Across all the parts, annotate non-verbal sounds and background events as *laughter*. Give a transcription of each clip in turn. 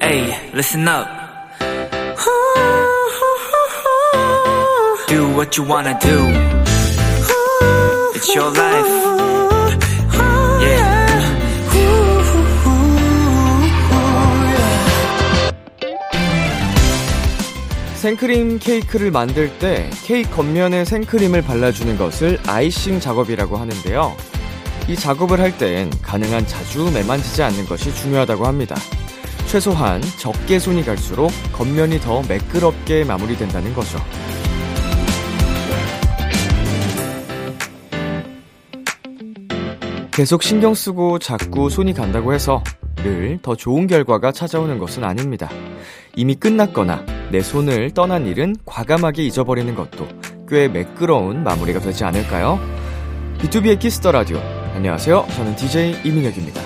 Hey, listen up. Do what you wanna do. It's your life. Yeah. 생크림 케이크를 만들 때 케이크 겉면에 생크림을 발라주는 것을 아이싱 작업이라고 하는데요. 이 작업을 할 땐 가능한 자주 매만지지 않는 것이 중요하다고 합니다. 최소한 적게 손이 갈수록 겉면이 더 매끄럽게 마무리된다는 거죠. 계속 신경 쓰고 자꾸 손이 간다고 해서 늘 더 좋은 결과가 찾아오는 것은 아닙니다. 이미 끝났거나 내 손을 떠난 일은 과감하게 잊어버리는 것도 꽤 매끄러운 마무리가 되지 않을까요? B2B의 키스터 라디오. 안녕하세요. 저는 DJ 이민혁입니다.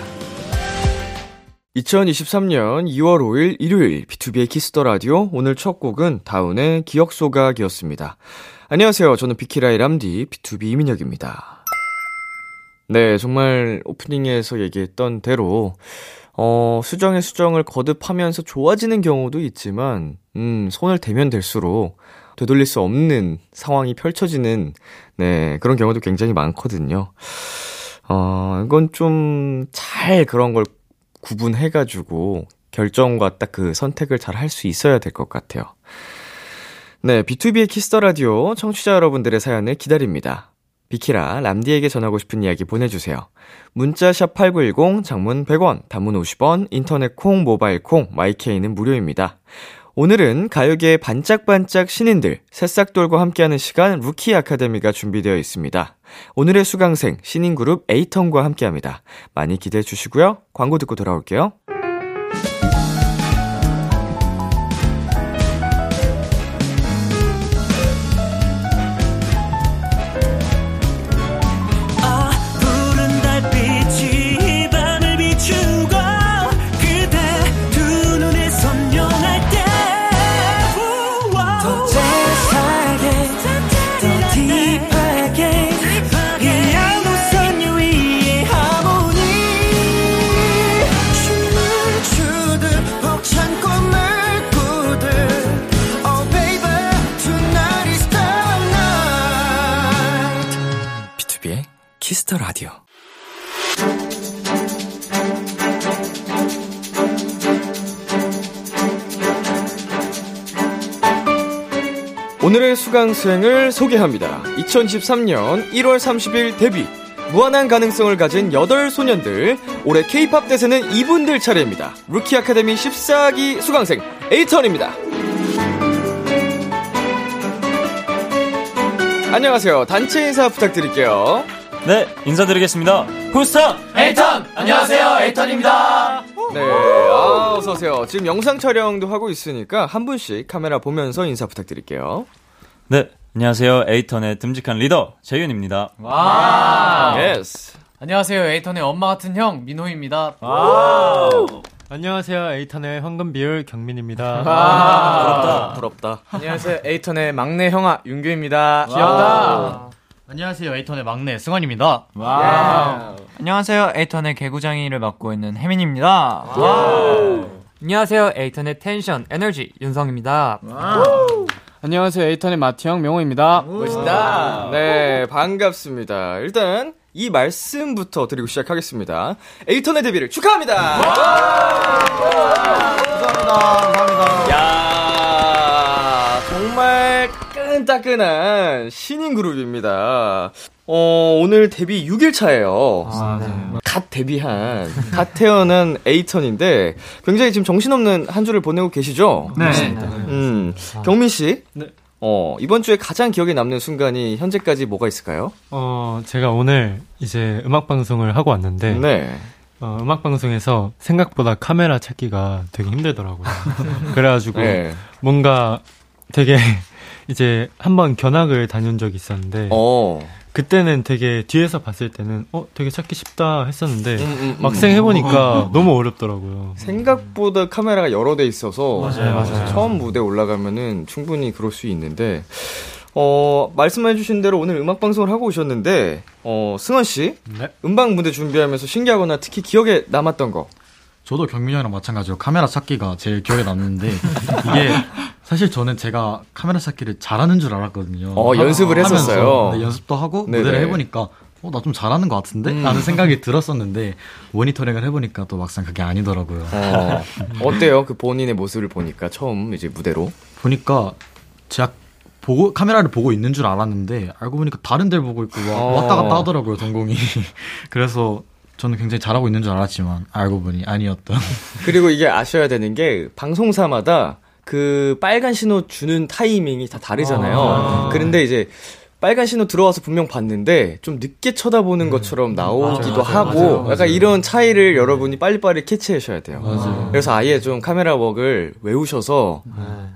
2023년 2월 5일 일요일 B2B의 키스터 라디오 오늘 첫 곡은 다운의 기억 소각이었습니다. 안녕하세요. 저는 비키라의 람디 BTOB 이민혁입니다. 네, 정말 오프닝에서 얘기했던 대로 어, 수정에 수정을 거듭하면서 좋아지는 경우도 있지만, 음, 손을 대면 될수록 되돌릴 수 없는 상황이 펼쳐지는, 네, 그런 경우도 굉장히 많거든요. 어, 이건 좀 잘 그런 걸 구분해가지고 결정과 딱 그 선택을 잘 할 수 있어야 될 것 같아요. 네, B2B의 키스터 라디오 청취자 여러분들의 사연을 기다립니다. 비키라 람디에게 전하고 싶은 이야기 보내주세요. 문자 샵 8910, 장문 100원, 단문 50원, 인터넷 콩, 모바일 콩, 마이케이는 무료입니다. 오늘은 가요계의 반짝반짝 신인들, 새싹돌과 함께하는 시간 루키 아카데미가 준비되어 있습니다. 오늘의 수강생, 신인 그룹 에이턴과 함께합니다. 많이 기대해 주시고요. 광고 듣고 돌아올게요. Kiss the Radio. 오늘의 수강생을 소개합니다. 2023년 1월 30일 데뷔. 무한한 가능성을 가진 8소년들. 올해 K-팝 대세는 이분들 차례입니다. 루키 아카데미 14기 수강생 에이턴입니다. 안녕하세요. 단체 인사 부탁드릴게요. 네, 인사드리겠습니다. 부스터! 에이턴! 안녕하세요, 에이턴입니다. 네, 아, 어서오세요. 지금 영상 촬영도 하고 있으니까 한 분씩 카메라 보면서 인사 부탁드릴게요. 네, 안녕하세요. 에이턴의 듬직한 리더, 재윤입니다. 와. Yes. 안녕하세요, 에이턴의 엄마 같은 형, 민호입니다. 안녕하세요. 에이턴의 황금 비율 경민입니다. 부럽다. 부럽다. 안녕하세요. 에이턴의 막내 형아 윤규입니다. 귀엽다. 안녕하세요. 에이턴의 막내 승환입니다. 안녕하세요. 에이턴의 개구장이를 맡고 있는 혜민입니다. 안녕하세요. 에이턴의 텐션, 에너지 윤성입니다. 안녕하세요. 에이턴의 마티 형 명호입니다. 멋있다. 네, 반갑습니다. 일단 이 말씀부터 드리고 시작하겠습니다. 에이턴의 데뷔를 축하합니다. 감사합니다. 감사합니다. 야, 정말 끈따끈한 신인 그룹입니다. 어, 오늘 데뷔 6일 차예요. 갓 데뷔한, 갓 태어난 에이턴인데 굉장히 지금 정신없는 한 주를 보내고 계시죠? 네. 음, 경민 씨. 네. 어, 이번 주에 가장 기억에 남는 순간이 현재까지 뭐가 있을까요? 어, 제가 오늘 이제 음악 방송을 하고 왔는데 네. 어, 음악 방송에서 생각보다 카메라 찾기가 되게 힘들더라고요. *laughs* 그래가지고 네. 뭔가 되게 이제 한번 견학을 다녀온 적이 있었는데 어. 그때는 되게 뒤에서 봤을 때는 어 되게 찾기 쉽다 했었는데 음, 음, 음. 막상 해보니까 너무 어렵더라고요. 생각보다 카메라가 여러 대 있어서 맞아요, 맞아요. 처음 무대 올라가면은 충분히 그럴 수 있는데 어, 말씀해주신 대로 오늘 음악 방송을 하고 오셨는데, 어, 승원 씨. 네. 음방 무대 준비하면서 신기하거나 특히 기억에 남았던 거. 저도 경민이 형이랑 마찬가지로 카메라 찾기가 제일 기억에 남는데 이게 *laughs* 사실 저는 제가 카메라 찾기를 잘하는 줄 알았거든요. 어, 연습을 하면서, 했었어요. 네, 연습도 하고 네네. 무대를 해보니까 어, 나 좀 잘하는 것 같은데? 음. 라는 생각이 들었었는데 모니터링을 해보니까 또 막상 그게 아니더라고요. 어, *laughs* 어때요? 그 본인의 모습을 보니까 처음 이제 무대로. 보니까 제가 보고 카메라를 보고 있는 줄 알았는데 알고 보니까 다른 데를 보고 있고 와- 어. 왔다 갔다 하더라고요 전공이. *laughs* 그래서 저는 굉장히 잘하고 있는 줄 알았지만 알고 보니 아니었던. 그리고 이게 아셔야 되는 게 방송사마다 그 빨간 신호 주는 타이밍이 다 다르잖아요. 그런데 이제 빨간 신호 들어와서 분명 봤는데 좀 늦게 쳐다보는 것처럼 나오기도 하고 약간 이런 차이를 여러분이 빨리빨리 캐치하셔야 돼요. 그래서 아예 좀 카메라 웍을 외우셔서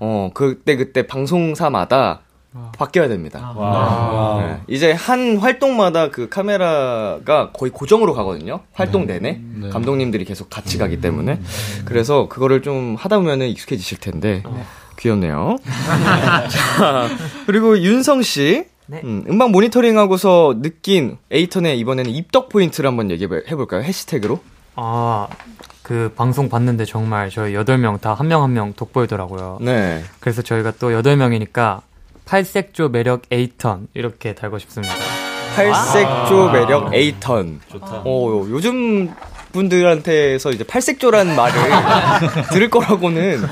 어 그때 그때 방송사마다 바뀌어야 됩니다. 네. 이제 한 활동마다 그 카메라가 거의 고정으로 가거든요. 활동 내내 네. 감독님들이 계속 같이 가기 때문에 그래서 그거를 좀 하다 보면은 익숙해지실 텐데 귀엽네요. *laughs* 자, 그리고 윤성 씨. 네. 음, 음악 모니터링하고서 느낀 에이턴의 이번에는 입덕 포인트를 한번 얘기해 볼까요? 해시태그로? 아, 그 방송 봤는데 정말 저희 8명 다 한 명 한 명 돋보이더라고요. 네. 그래서 저희가 또 8명이니까 팔색조 매력 에이턴 이렇게 달고 싶습니다. 팔색조 매력 에이턴. 좋다. 어, 요즘 분들한테서 이제 팔색조라는 말을 *laughs* 들을 거라고는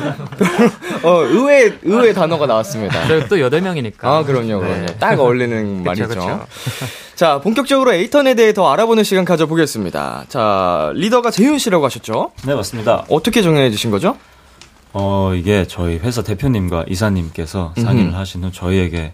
어, 의외, 의외 단어가 나왔습니다. 저희 또 8명이니까. 아, 그럼요, 그럼요. 네. 딱 어울리는 *laughs* 말이죠. 그쵸. *laughs* 자, 본격적으로 에이턴에 대해 더 알아보는 시간 가져보겠습니다. 자, 리더가 재윤 씨라고 하셨죠? 네, 맞습니다. 어떻게 정해 주신 거죠? 어, 이게 저희 회사 대표님과 이사님께서 상의를 음흠. 하신 후 저희에게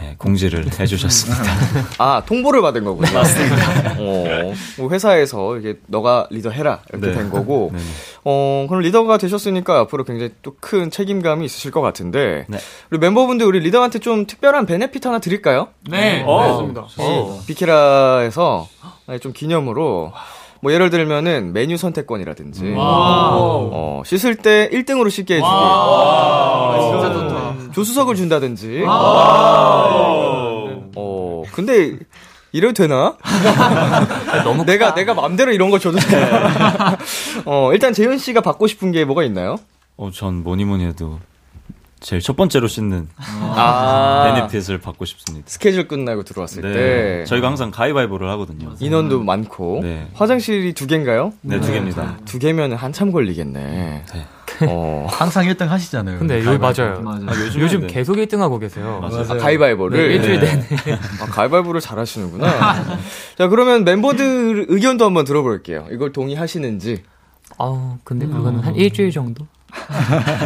예, 공지를 *laughs* 해주셨습니다. *laughs* 아, 통보를 받은 거군요. 맞습니다. 어, 뭐 회사에서 이게 너가 리더 해라. 이렇게 네. 된 거고. 네네. *laughs* 어, 그럼 리더가 되셨으니까 앞으로 굉장히 또 큰 책임감이 있으실 것 같은데. 네. 우리 멤버분들 우리 리더한테 좀 특별한 베네핏 하나 드릴까요? 네. 어, 어, 비키라에서 아니, 좀 기념으로 뭐 예를 들면은 메뉴 선택권이라든지. 어, 씻을 때 1등으로 씻게 해주기. 진짜 좋다. 조수석을 준다든지. 어 근데 이래도 되나? *laughs* 너무 내가 내가 맘대로 이런 거 줘도 돼. *laughs* 어 일단 재현 씨가 받고 싶은 게 뭐가 있나요? 어, 전 뭐니 뭐니 해도 제일 첫 번째로 씻는 아 베네핏을 받고 싶습니다. 스케줄 끝나고 들어왔을 네. 때 저희가 항상 가위바위보를 하거든요. 인원도 많고 네. 화장실이 두 개인가요? 네, 두 개입니다. 두 개면 한참 걸리겠네. 네. 어, *laughs* 항상 1등 하시잖아요. 근데 여기 맞아요. 아, 요즘에 요즘 네. 계속 1등 하고 계세요. 맞아요. 아, 가위바위보를 네, 일주일 네. 아, 가위바위보를 잘 하시는구나. 자, 그러면 멤버들 의견도 한번 들어볼게요. 이걸 동의하시는지. 아우, 근데 그거는 한 일주일 정도?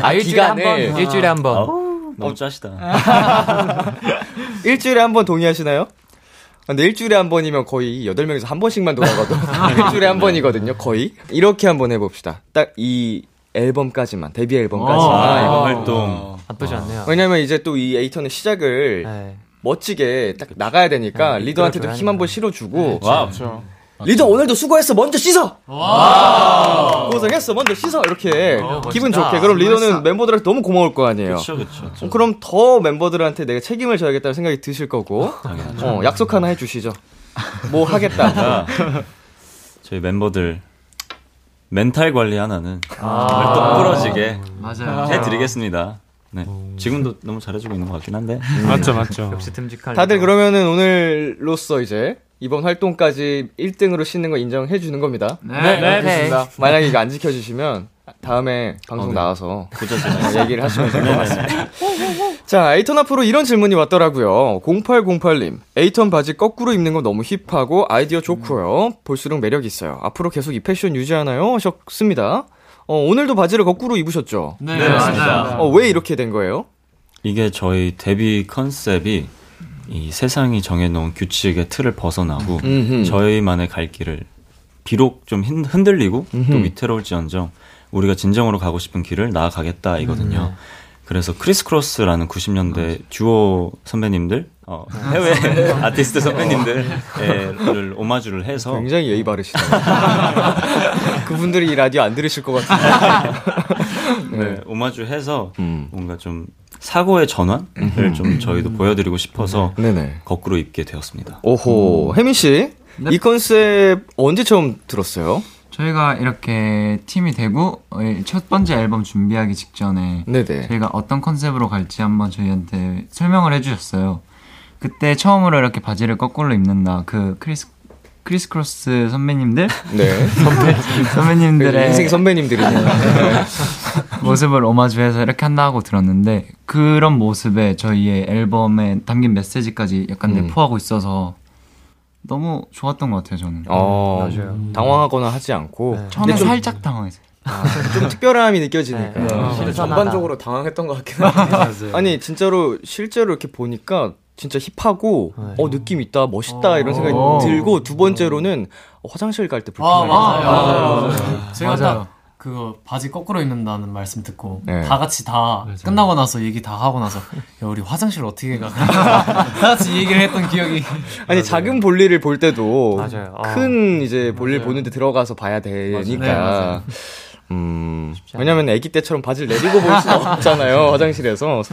아, 일주일에 기간을? 한 번. 일주일에 한 번. 아우, 너무 짜시다. *laughs* 일주일에 한 번 동의하시나요? 근데 일주일에 한 번이면 거의 8명에서 한 번씩만 돌아가도 *laughs* 일주일에 한 번이거든요, 거의. 이렇게 한번 해봅시다. 딱 이 앨범까지만, 데뷔 앨범까지만. 이번 활동. 나쁘지 않네요. 왜냐면 이제 또 이 에이턴의 시작을 네. 멋지게 딱 나가야 되니까 네, 리더한테도 힘 한 번 실어주고 와, 리더 오늘도 수고했어 먼저 씻어 고생했어 먼저 씻어 이렇게 기분 좋게 그럼 리더는 멤버들한테 너무 고마울 거 아니에요 그쵸, 그쵸. 어, 그럼 더 멤버들한테 내가 책임을 져야겠다는 생각이 드실 거고 당연하죠. 어, 약속 하나 해주시죠 뭐 하겠다 자, 저희 멤버들 멘탈 관리 하나는 또 부러지게 해드리겠습니다. 네. 지금도 너무 잘해주고 있는 것 같긴 한데. 맞죠, 맞죠. 역시 듬직한. 다들. 그러면은 오늘로써 이제 이번 활동까지 1등으로 씻는 거 인정해 주는 겁니다 네, 네, 알겠습니다. 만약에 이거 안 지켜주시면 다음에 방송 나와서 얘기를 하시면 될 것 같습니다. 자, 에이턴 앞으로 이런 질문이 왔더라고요. 0808님, 에이턴 바지 거꾸로 입는 거 너무 힙하고 아이디어 좋고요. 볼수록 매력 있어요. 앞으로 계속 이 패션 유지하나요? 하셨습니다. 어, 오늘도 바지를 거꾸로 입으셨죠? 네, 맞습니다. 어, 왜 이렇게 된 거예요? 이게 저희 데뷔 컨셉이 이 세상이 정해놓은 규칙의 틀을 벗어나고 음흠. 저희만의 갈 길을 비록 좀 흔- 흔들리고 또 음흠. 위태로울지언정 우리가 진정으로 가고 싶은 길을 나아가겠다 이거든요. 그래서 크리스 크로스라는 90년대 듀오 선배님들, 어, 해외 아티스트 선배님들을 오마주를 해서 굉장히 예의 바르시네요. *laughs* 그분들이 이 라디오 안 들으실 것 같은데. 네, 오마주 해서 음. 뭔가 좀 사고의 전환을 좀 저희도 보여드리고 싶어서 네네. 거꾸로 입게 되었습니다. 오호. 해민 씨, 이 컨셉 언제 처음 들었어요? 저희가 이렇게 팀이 되고 어, 첫 번째 앨범 준비하기 직전에 네네. 저희가 어떤 컨셉으로 갈지 한번 저희한테 설명을 해주셨어요. 그때 처음으로 이렇게 바지를 거꾸로 입는다. 그 크리스 크리스 크로스 선배님들 *laughs* 네. 선배님들의 인생 선배님들이네요. *laughs* 모습을 오마주해서 이렇게 한다고 들었는데 그런 모습에 저희의 앨범에 담긴 메시지까지 약간 음. 내포하고 있어서 너무 좋았던 것 같아요 저는. 어, 맞아요. 당황하거나 하지 않고. 처음에 근데 좀, 살짝 당황했어요. 아, 좀 *laughs* 특별함이 느껴지니까. 네. 아, 신선하다. 전반적으로 당황했던 것 같긴 한데. *laughs* 아니 진짜로 실제로 이렇게 보니까 진짜 힙하고 어 느낌 있다 멋있다 이런 생각이 어. 들고 두 번째로는 어, 화장실 갈때 아, 불편하게 맞아요. 아, 맞아요. 제가 맞아요. 딱 그거 바지 거꾸로 입는다는 말씀 듣고 네. 다 같이 다 끝나고 나서 얘기 다 하고 나서 야 우리 화장실 어떻게 가? *laughs* 다 같이 얘기를 했던 기억이 아니 작은 볼일을 볼 때도 맞아요. 아. 큰 이제 볼일 보는데 들어가서 봐야 되니까 네, 맞아요. 음. 왜냐면 아기 때처럼 바지를 내리고 볼 수는 없잖아요 *laughs* 화장실에서. *laughs*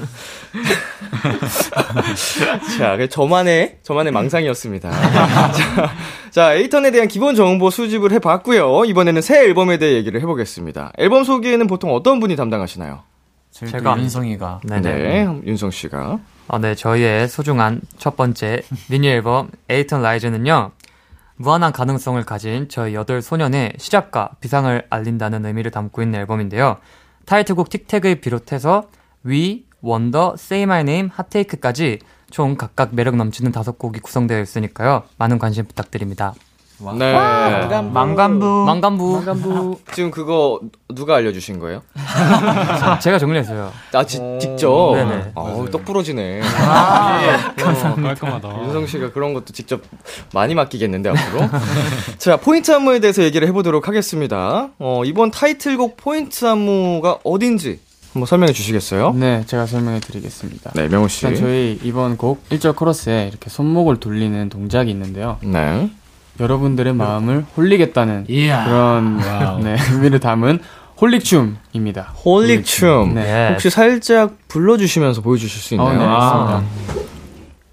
자그 저만의 저만의 망상이었습니다. 자, 자 에이턴에 대한 기본 정보 수집을 해봤고요. 이번에는 새 앨범에 대해 얘기를 해보겠습니다. 앨범 소개는 보통 어떤 분이 담당하시나요? 제가 제가. 윤성이가. 네네. 네 윤성 씨가. 아, 네, 저희의 소중한 첫 번째 미니 앨범 에이턴 라이즈는요. 무한한 가능성을 가진 저희 여덟 소년의 시작과 비상을 알린다는 의미를 담고 있는 앨범인데요. 타이틀곡 틱택을 비롯해서 위, 원더, Say My Name, 핫테이크까지 총 각각 매력 넘치는 다섯 곡이 구성되어 있으니까요. 많은 관심 부탁드립니다. 네 망간부. 망간부. 지금 그거 누가 알려주신 거예요 제가 정리했어요. 아 지, 직접 네네. 아, 떡 부러지네 깔끔하다. 윤성 씨가 그런 것도 직접 많이 맡기겠는데 앞으로. *laughs* 자 포인트 안무에 대해서 얘기를 해보도록 하겠습니다. 어, 이번 타이틀곡 포인트 안무가 어딘지 한번 설명해 주시겠어요? 네, 제가 설명해 드리겠습니다. 네, 명호 씨. 일단 저희 이번 곡 1절 코러스에 이렇게 손목을 돌리는 동작이 있는데요. 네. 여러분들의 마음을 홀리겠다는 이야. 그런 네, 의미를 담은 홀릭춤입니다. 홀릭춤. 네. 혹시 살짝 불러주시면서 보여주실 수 어, 있나요? 네, 아.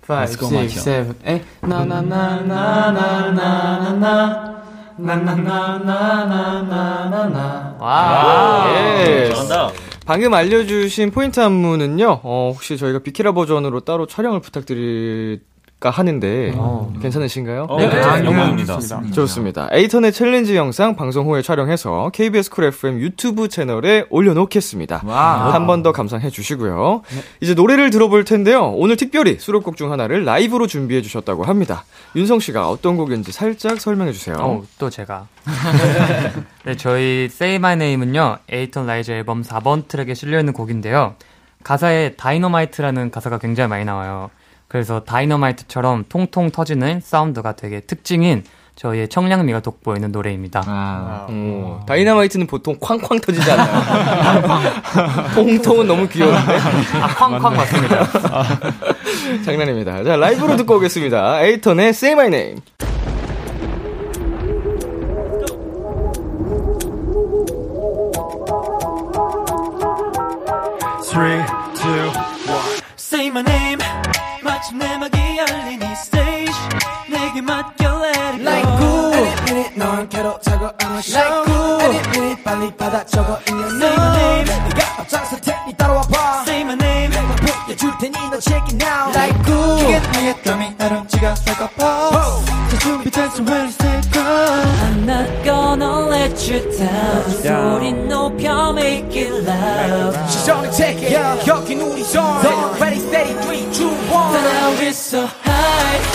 알겠습니다. 5, 6, 7, 8 나나나나나나나 나 나나나나나나나 와. 예. 잘한다. 방금 알려주신 포인트 안무는요, 어, 혹시 저희가 비키라 버전으로 따로 촬영을 부탁드릴 까 하는데, 괜찮으신가요? 어, 네, 아, 영광입니다. 좋습니다. 좋습니다. 에잇턴의 챌린지 영상 방송 후에 촬영해서 KBS 쿨 FM 유튜브 채널에 올려놓겠습니다. 한 번 더 감상해 주시고요. 이제 노래를 들어볼 텐데요. 오늘 특별히 수록곡 중 하나를 라이브로 준비해 주셨다고 합니다. 윤성 씨가 어떤 곡인지 살짝 설명해 주세요. 어, 또 제가. *laughs* 네, 저희 Say My Name은요, 에잇턴 RISE 앨범 4번 트랙에 실려 있는 곡인데요. 가사에 다이너마이트라는 가사가 굉장히 많이 나와요. 그래서 다이너마이트처럼 통통 터지는 사운드가 되게 특징인 저희의 청량미가 돋보이는 노래입니다. 아, 어, 다이나마이트는 보통 쾅쾅 터지지 않나요? *laughs* 통통은 너무 귀여운데? 아, 쾅쾅 맞습니다. *laughs* 장난입니다. 자, 라이브로 듣고 오겠습니다. 에잇턴의 Say My Name. Say Like cool Minute minute 빨리 받아 적어 in your name Say my name 네가 앞장설 테니 따라와 봐 Say my name 내가 보여줄 테니 너 check it now Like cool 기계 나의 땀이 나름 지가 strike a pose 자 준비됐어 when it's take off I'm not gonna let you down 소리 높여 make it loud 시선을 take it 여긴 우리 zone Ready steady 3 2 1 But now we're so high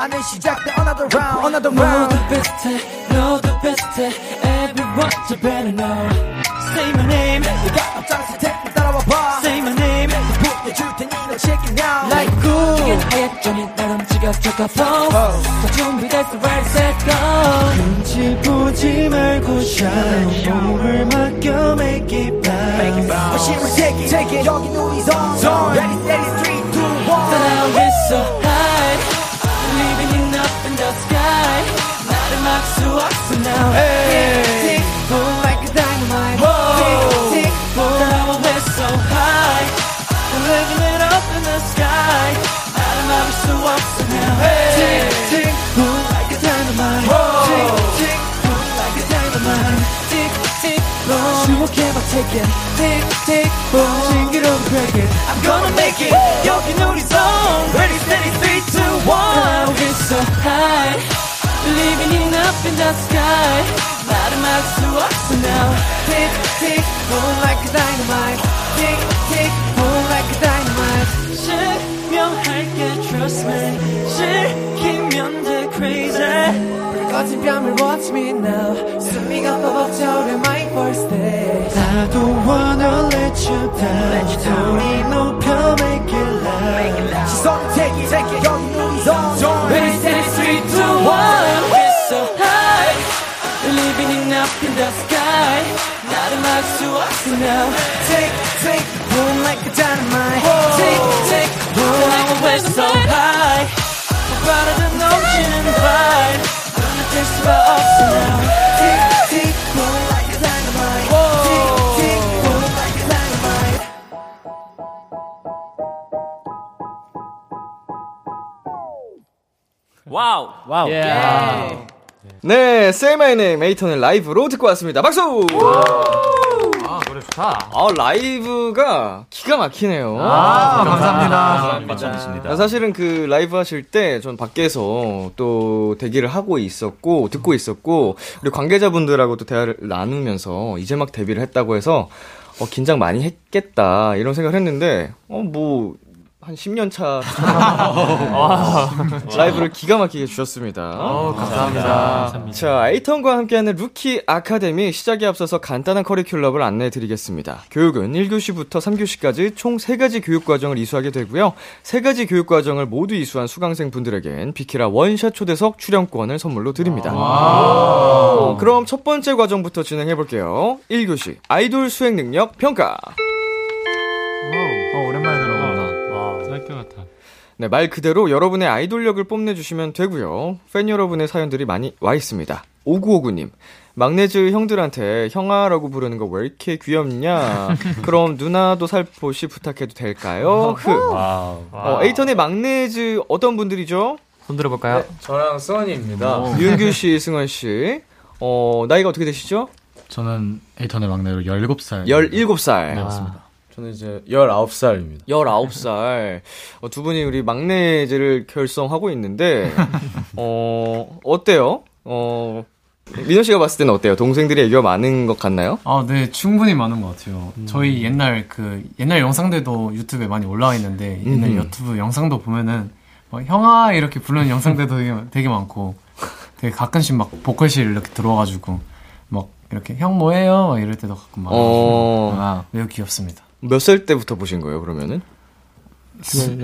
안에 시작돼 another round another round 모두 비슷해 너도 비슷해 everyone you better know Say my name 네가 앞장설 테니 따라와 봐 Say my name 보여줄 테니 너 check it out Like cool 이게 하얗더니 날 움직여 시작하고 다 준비됐어 ready set go 눈치 보지 말고 shine 몸을 맡겨 make it bounce Machine will take it, take it, 여긴 우리 zone. Ready, steady, three, two, one. So now it's so high 나를 막수 없어 now Tick, tick, boom like a dynamite. Tick, tick, boom. Now we're so high Living it up in the sky 나를 막을 수 없어 now Tick, tick, boom like a dynamite. Tick, tick, boom like a dynamite. Tick, tick, boom 주목해봐, take it. Tick, tick, boom. 신기로운 break it. I'm gonna make it 여긴 우리 zone Ready, steady, three, two, one Now we're so high Living it up in the sky 나를 막을 수 없어 now Tick, tick, boom like a dynamite. Tick, tick, boom like a dynamite. 실명할게 trust me 실키면 돼 crazy 꺼진 뺨을 watch me now. 숨이가 뻗어져 my first day. I don't wanna let you down 소리 높여 make it loud 시선 take it, take it. 여긴 우리 zone. Ready, steady, three, two, one We're so high Living it up in the sky 나를 막을 수 없어 now Tick, tick, boom like a dynamite. Tick, tick, boom Now we're so high 빠르던 ocean vibe 눈을 수가 없어 now 와우. 와우. 네, Say My Name 에잇턴의 라이브로 듣고 왔습니다. 박수! 아, 노래 좋다. 아, 라이브가 기가 막히네요. 아, 감사합니다. 감사합니다. 사실은 그 라이브 하실 때 전 밖에서 또 대기를 하고 있었고, 듣고 있었고, 그리고 관계자분들하고 또 대화를 나누면서 이제 막 데뷔를 했다고 해서, 어, 긴장 많이 했겠다, 이런 생각을 했는데, 어, 뭐, 한 10년 차 *laughs* 라이브를 기가 막히게 주셨습니다. 어, 감사합니다. 자, 에잇턴과 함께하는 루키 아카데미 시작에 앞서서 간단한 커리큘럼을 안내해 드리겠습니다. 교육은 1교시부터 3교시까지 총 3가지 교육 과정을 이수하게 되고요. 3가지 교육 과정을 모두 이수한 수강생 분들에겐 비키라 원샷 초대석 출연권을 선물로 드립니다. 어, 그럼 첫 번째 과정부터 진행해 볼게요. 1교시 아이돌 수행 능력 평가. 네, 말 그대로 여러분의 아이돌력을 뽐내주시면 되고요. 팬 여러분의 사연들이 많이 와 있습니다. 5959님, 막내즈 형들한테 형아라고 부르는 거 왜 이렇게 귀엽냐? *laughs* 그럼 누나도 살포시 부탁해도 될까요? 흐. 와우. 어, 에잇턴의 막내즈 어떤 분들이죠? 손 들어볼까요? 네, 저랑 승헌이입니다. 윤규 씨, 승헌 씨. 어, 나이가 어떻게 되시죠? 저는 에잇턴의 막내로 17살. 17살. 네, 맞습니다. 저는 이제 19살입니다. 19살. 어, 두 분이 우리 막내제를 결성하고 있는데, 어, 어때요? 어, 민호 씨가 봤을 때는 어때요? 동생들이 애교가 많은 것 같나요? 아, 네, 충분히 많은 것 같아요. 저희 옛날 그, 옛날 영상들도 유튜브에 많이 올라와 있는데, 옛날 음. 유튜브 영상도 보면은, 막 형아! 이렇게 부르는 영상들도 되게, 되게 많고, 되게 가끔씩 막 보컬실 이렇게 들어와가지고, 막 이렇게 형 뭐해요? 막 이럴 때도 가끔 많고, 어. 아, 매우 귀엽습니다. 몇 살 때부터 보신 거예요, 그러면은?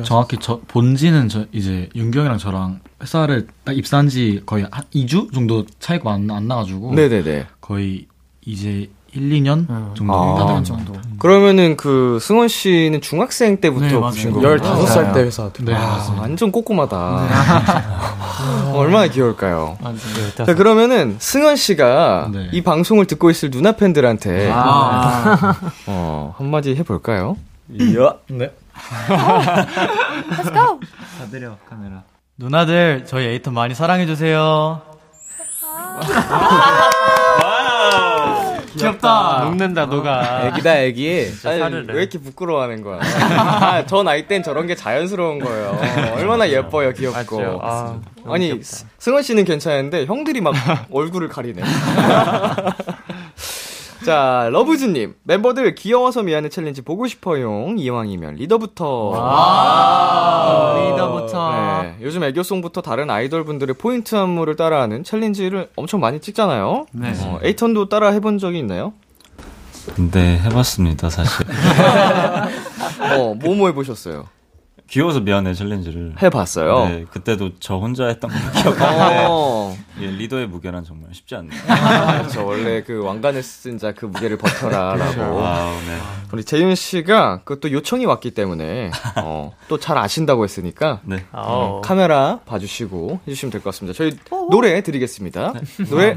정확히 저 본지는 저 이제 윤경이랑 저랑 회사를 딱 입사한 지 거의 한 2주 정도 차이가 안, 안 나가지고 네네네. 거의 이제 1, 2년 정도 아. 다들 정도. 그러면 그 승원 씨는 중학생 때부터 네. 보신 거예요? 15살 때 회사 네, 아. 완전 꼼꼼하다. 어, *laughs* 얼마나 귀여울까요? 아, 네. 자, 그러면은 승원 씨가 네. 이 방송을 듣고 있을 누나 팬들한테 아, 어, 한마디 해볼까요? 야. 네. 다드려 카메라. 누나들 저희 에이턴 많이 사랑해 주세요. 귀엽다. 녹는다 너가. 애기다, 애기. 아니. 왜 이렇게 부끄러워하는 거야? 아, 저 나이 땐 저런 게 자연스러운 거예요. 얼마나 예뻐요, 귀엽고. 아. 스- 승원 씨는 괜찮은데 형들이 막 *laughs* 얼굴을 가리네. *laughs* 자, 러브즈님. 멤버들 귀여워서 미안해 챌린지 보고 싶어요. 이왕이면 리더부터. 리더부터. 네, 요즘 애교송부터 다른 아이돌 분들의 포인트 안무를 따라하는 챌린지를 엄청 많이 찍잖아요. 네. 어, 에잇턴도 따라 해본 적이 있나요? 네, 해봤습니다, 사실. *laughs* 어, 뭐뭐 해보셨어요? 귀여워서 미안해 챌린지를 해봤어요. 네, 그때도 저 혼자 했던 거 기억하는데 어. 예, 리더의 무게란 정말 쉽지 않네요. 저 원래 그 왕관을 쓴 자 그 무게를 버텨라라고. 아, 네. 우리 재윤 씨가 그 또 요청이 왔기 때문에 어, 또 잘 아신다고 했으니까 네. 어, 카메라 봐주시고 해주시면 될 것 같습니다. 저희 노래 드리겠습니다. 노래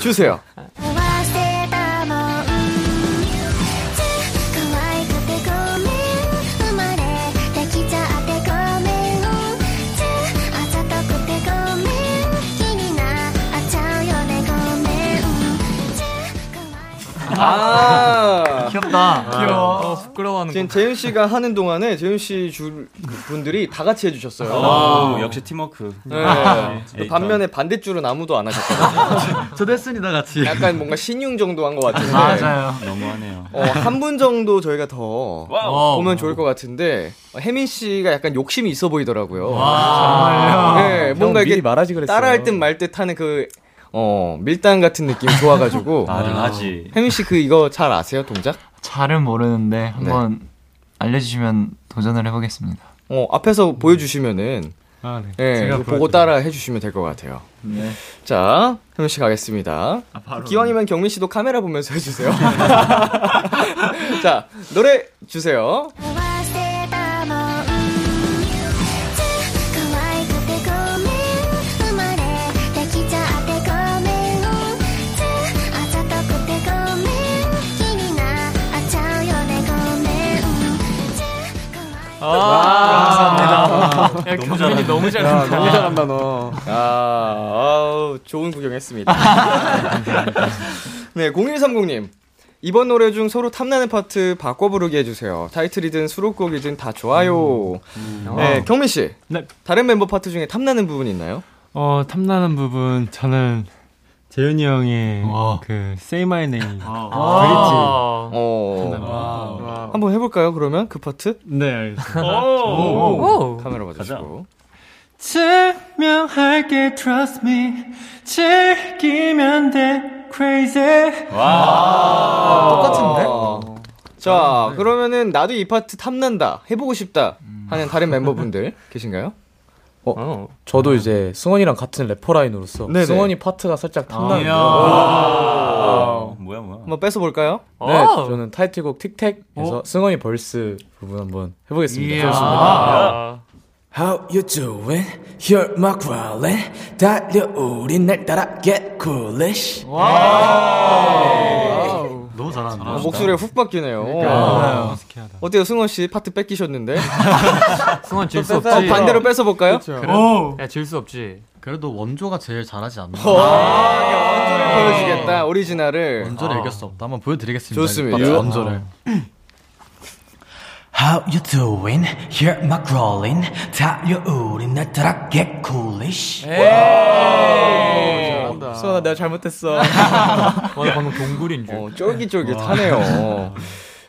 주세요. 아 귀엽다. 귀여워. 어, 부끄러워하는 지금 재윤 씨가 하는 동안에 재윤 씨 줄 분들이 다 같이 해주셨어요. 오, 역시 팀워크. 네. 에잇턴. 반면에 반대 줄은 아무도 안 하셨거든요. *laughs* 저도 했습니다 같이. 약간 뭔가 시늉 정도 한 것 같은데. 맞아요. 너무하네요. 어, 한 분 정도 저희가 더 와우. 보면 좋을 것 같은데 어, 해민 씨가 약간 욕심이 있어 보이더라고요. 정말요? 네, 뭔가 이게 말하지 그랬어요. 따라할 듯 말 듯 하는 그 어, 밀당 같은 느낌 좋아가지고. *laughs* 말을 하지. 혜민 씨 그 이거 잘 아세요 동작? 잘은 모르는데 한번 알려주시면 도전을 해보겠습니다. 어 앞에서 보여주시면은 아, 네. 예, 제가 보고. 따라 해주시면 될 것 같아요. 네. 자, 혜민 씨 가겠습니다. 기왕이면 경민 씨도 카메라 보면서 해주세요. *laughs* 자, 노래 주세요. 아, 감사합니다. 야, 너무 경민이 잘한다. 너무 야, 잘한다. 너무 잘한다 너. 아, 아우, 좋은 구경했습니다. *laughs* 네, 0130님. 이번 노래 중 서로 탐나는 파트 바꿔 부르게 해주세요. 타이틀이든 수록곡이든 다 좋아요. 네, 경민 씨. 네. 다른 mem버 파트 중에 탐나는 부분 있나요? 어, 탐나는 부분 저는 재윤이 형의 와. 그 Say My Name 아. 어. 한번 해볼까요? 그러면 그 파트? 네, 알겠습니다. 오. 오. 카메라 봐주시고. 증명할게 Trust me 즐기면 돼 Crazy 똑같은데? 자, 그러면은 나도 이 파트 탐난다, 해보고 싶다 하는 다른 멤버분들 *laughs* 계신가요? 어, 저도 이제 승원이랑 같은 래퍼 라인으로서 네네. 승원이 파트가 살짝 탐나는데 아, 뭐야 뭐야. 한번 뺏어볼까요? 네, 오. 저는 타이틀곡 틱택에서 승원이 벌스 부분 한번 해보겠습니다. 이야. 아. How you doing? You're my growling. 달려오린 날 따라 get coolish. 너무 잘하는데. 아, 목소리가 훅 바뀌네요. 맞아요. 어때요, 승원 씨 파트 뺏기셨는데? *laughs* 승원 질 수 없지. 어, 반대로 뺏어 볼까요? 오. 야, 질수 없지. 그래도 원조가 제일 잘하지 않나. 원조를 보여주겠다, 오리지널을. 원조를 이길 수 없다. 한번 보여드리겠습니다. 좋습니다. 이 원조를. *laughs* How you doing? You're my growling. 달려오린 날 따라 get coolish. 승원아 내가 잘못했어. 와, 방금 동굴인 줄. 어, 쫄깃쫄깃하네요. *laughs*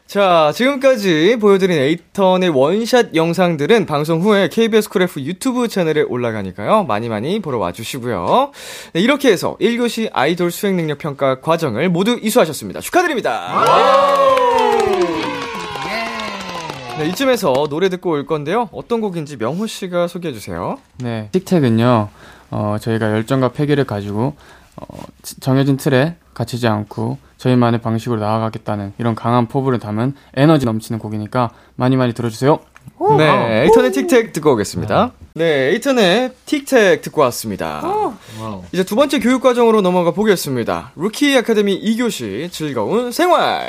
자, 지금까지 보여드린 에이턴의 원샷 영상들은 방송 후에 KBS 쿨F 유튜브 채널에 올라가니까요. 많이 많이 보러 와주시고요. 네, 이렇게 해서 1교시 아이돌 수행 능력 평가 과정을 모두 이수하셨습니다. 축하드립니다. 네, 이쯤에서 노래 듣고 올 건데요. 어떤 곡인지 명호 씨가 소개해 주세요. 네, 틱택은요, 어, 저희가 열정과 패기를 가지고, 어, 지- 정해진 틀에 갇히지 않고, 저희만의 방식으로 나아가겠다는 이런 강한 포부를 담은 에너지 넘치는 곡이니까 많이 많이 들어주세요. 네, 에이턴의 틱택 듣고 오겠습니다. 네, 에이턴의 틱택 듣고 왔습니다. 이제 두 번째 교육 과정으로 넘어가 보겠습니다. 루키 아카데미 2교시 즐거운 생활.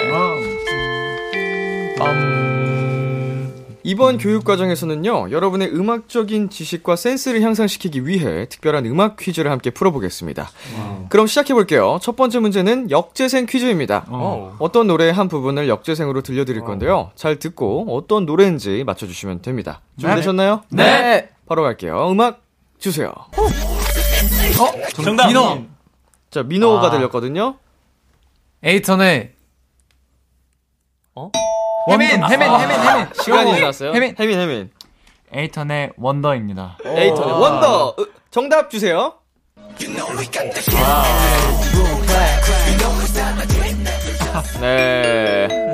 이번 교육 과정에서는요, 여러분의 음악적인 지식과 센스를 향상시키기 위해 특별한 음악 퀴즈를 함께 풀어보겠습니다. 그럼 시작해볼게요. 첫 번째 문제는 역재생 퀴즈입니다. 어. 어떤 노래의 한 부분을 역재생으로 들려드릴 건데요. 잘 듣고 어떤 노래인지 맞춰주시면 됩니다. 준비되셨나요? 네. 바로 갈게요. 음악 주세요. 정답. 민호. 자, 민호가 아. 들렸거든요. 에이턴의 어? 혜민, 혜민, 혜민, 혜민. 시간이 지났어요. 혜민. 혜민, 혜민. 에이턴의 원더입니다. 에이턴의 원더. 으, 정답 주세요. 네.